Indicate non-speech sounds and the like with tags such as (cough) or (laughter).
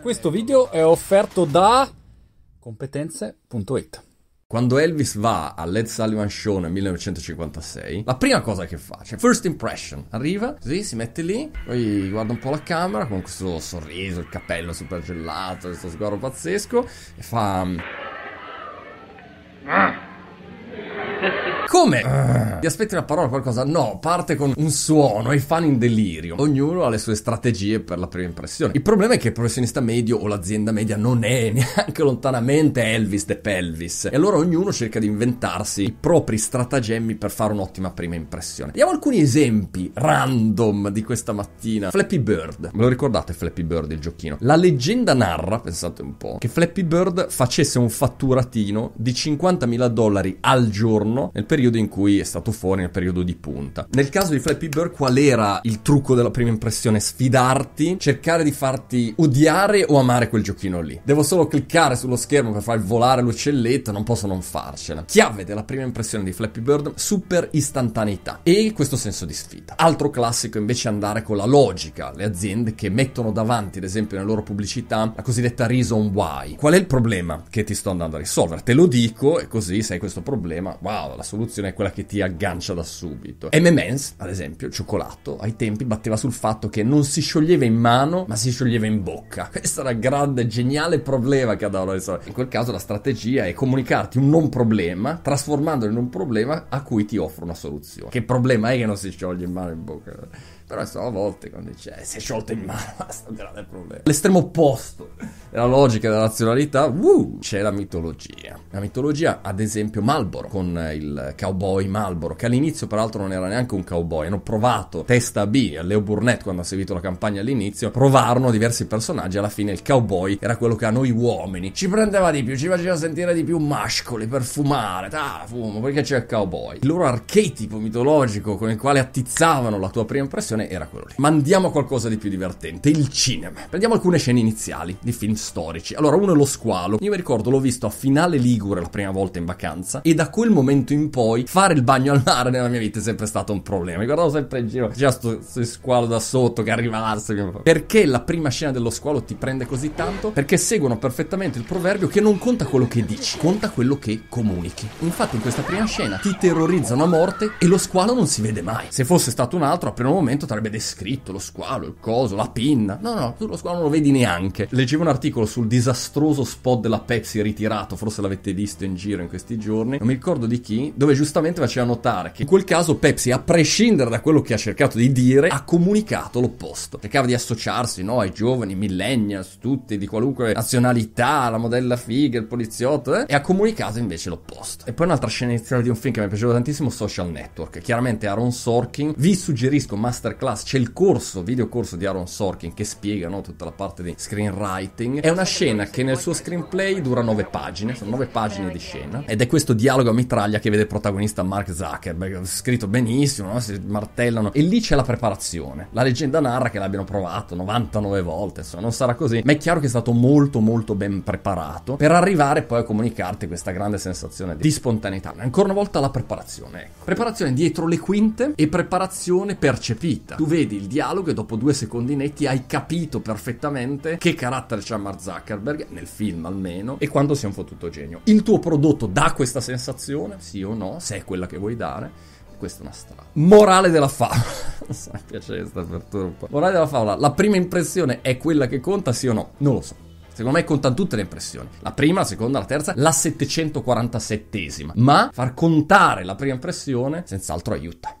Questo video è offerto da competenze.it. Quando Elvis va al Led Sullivan Show nel 1956, la prima cosa che fa, cioè first impression, arriva, così si mette lì, poi guarda un po' la camera con questo sorriso, il capello super gelato, questo sguardo pazzesco e fa... come? Uh. Ti aspetti una parola o qualcosa? No, parte con un suono, i fan in delirio. Ognuno ha le sue strategie per la prima impressione. Il problema è che il professionista medio o l'azienda media non è (laughs) neanche lontanamente Elvis de Pelvis. E allora ognuno cerca di inventarsi i propri stratagemmi per fare un'ottima prima impressione. Diamo alcuni esempi random di questa mattina. Flappy Bird. Me lo ricordate Flappy Bird il giochino? La leggenda narra, pensate un po', che Flappy Bird facesse un fatturatino di 50.000 dollari al giorno nel periodo periodo in cui è stato fuori, nel periodo di punta. Nel caso di Flappy Bird, qual era il trucco della prima impressione? Sfidarti, cercare di farti odiare o amare quel giochino lì. Devo solo cliccare sullo schermo per far volare l'uccelletto, non posso non farcela. Chiave della prima impressione di Flappy Bird, super istantaneità e questo senso di sfida. Altro classico invece è andare con la logica, le aziende che mettono davanti, ad esempio, nelle loro pubblicità, la cosiddetta reason why. Qual è il problema che ti sto andando a risolvere? Te lo dico e così sai questo problema, wow, la soluzione soluzione è quella che ti aggancia da subito. M&M's, ad esempio, il cioccolato, ai tempi batteva sul fatto che non si scioglieva in mano, ma si scioglieva in bocca. (laughs) Questo era il grande, geniale problema che andavano a risolvere. In quel caso la strategia è comunicarti un non problema, trasformandolo in un problema a cui ti offro una soluzione. Che problema è che non si scioglie in mano e in bocca? Però sono a volte quando dice eh, si è sciolto in mano, (laughs) basta un grande problema. L'estremo opposto della logica e della razionalità, uh, c'è la mitologia. La mitologia, ad esempio, Malboro, con il cowboy Malboro, che all'inizio peraltro non era neanche un cowboy. Hanno provato testa B Leo Burnett quando ha seguito la campagna all'inizio. Provarono diversi personaggi. Alla fine il cowboy era quello che a noi uomini ci prendeva di più, ci faceva sentire di più mascoli per fumare. Ah, fumo, perché c'è il cowboy. Il loro archetipo mitologico con il quale attizzavano la tua prima impressione generazione era quello lì. Ma andiamo a qualcosa di più divertente, il cinema. Prendiamo alcune scene iniziali di film storici. Allora, uno è lo squalo. Io mi ricordo, l'ho visto a finale Ligure la prima volta in vacanza e da quel momento in poi fare il bagno al mare nella mia vita è sempre stato un problema. Mi guardavo sempre in giro, già sto, squalo da sotto che arriva l'arso. Perché la prima scena dello squalo ti prende così tanto? Perché seguono perfettamente il proverbio che non conta quello che dici, conta quello che comunichi. Infatti in questa prima scena ti terrorizzano a morte e lo squalo non si vede mai. Se fosse stato un altro, a primo momento avrebbe descritto lo squalo, il coso, la pinna. No, no, tu lo squalo non lo vedi neanche. Leggevo un articolo sul disastroso spot della Pepsi ritirato, forse l'avete visto in giro in questi giorni, non mi ricordo di chi, dove giustamente faceva notare che in quel caso Pepsi, a prescindere da quello che ha cercato di dire, ha comunicato l'opposto. Cercava di associarsi, no, ai giovani, millennials, tutti di qualunque nazionalità, la modella figa, il poliziotto, eh, e ha comunicato invece l'opposto. E poi un'altra scena iniziale di un film che mi piaceva tantissimo, Social Network. Chiaramente Aaron Sorkin, vi suggerisco Masterclass Masterclass c'è il corso, video corso di Aaron Sorkin che spiega no, tutta la parte di screenwriting. È una scena che nel suo screenplay dura nove pagine, sono nove pagine di scena. Ed è questo dialogo a mitraglia che vede il protagonista Mark Zuckerberg, scritto benissimo, no? si martellano. E lì c'è la preparazione. La leggenda narra che l'abbiano provato 99 volte, insomma, non sarà così. Ma è chiaro che è stato molto molto ben preparato per arrivare poi a comunicarti questa grande sensazione di spontaneità. Ancora una volta la preparazione. Ecco. Preparazione dietro le quinte e preparazione percepita vita. Tu vedi il dialogo e dopo due secondi netti hai capito perfettamente che carattere c'ha Mark Zuckerberg, nel film almeno, e quanto sia un fottuto genio. Il tuo prodotto dà questa sensazione? Sì o no? Se è quella che vuoi dare questa è una strada. Morale della favola. (laughs) Mi piace questa po'. Morale della favola. La prima impressione è quella che conta, sì o no? Non lo so. Secondo me contano tutte le impressioni. La prima, la seconda, la terza, la 747esima. Ma far contare la prima impressione senz'altro aiuta.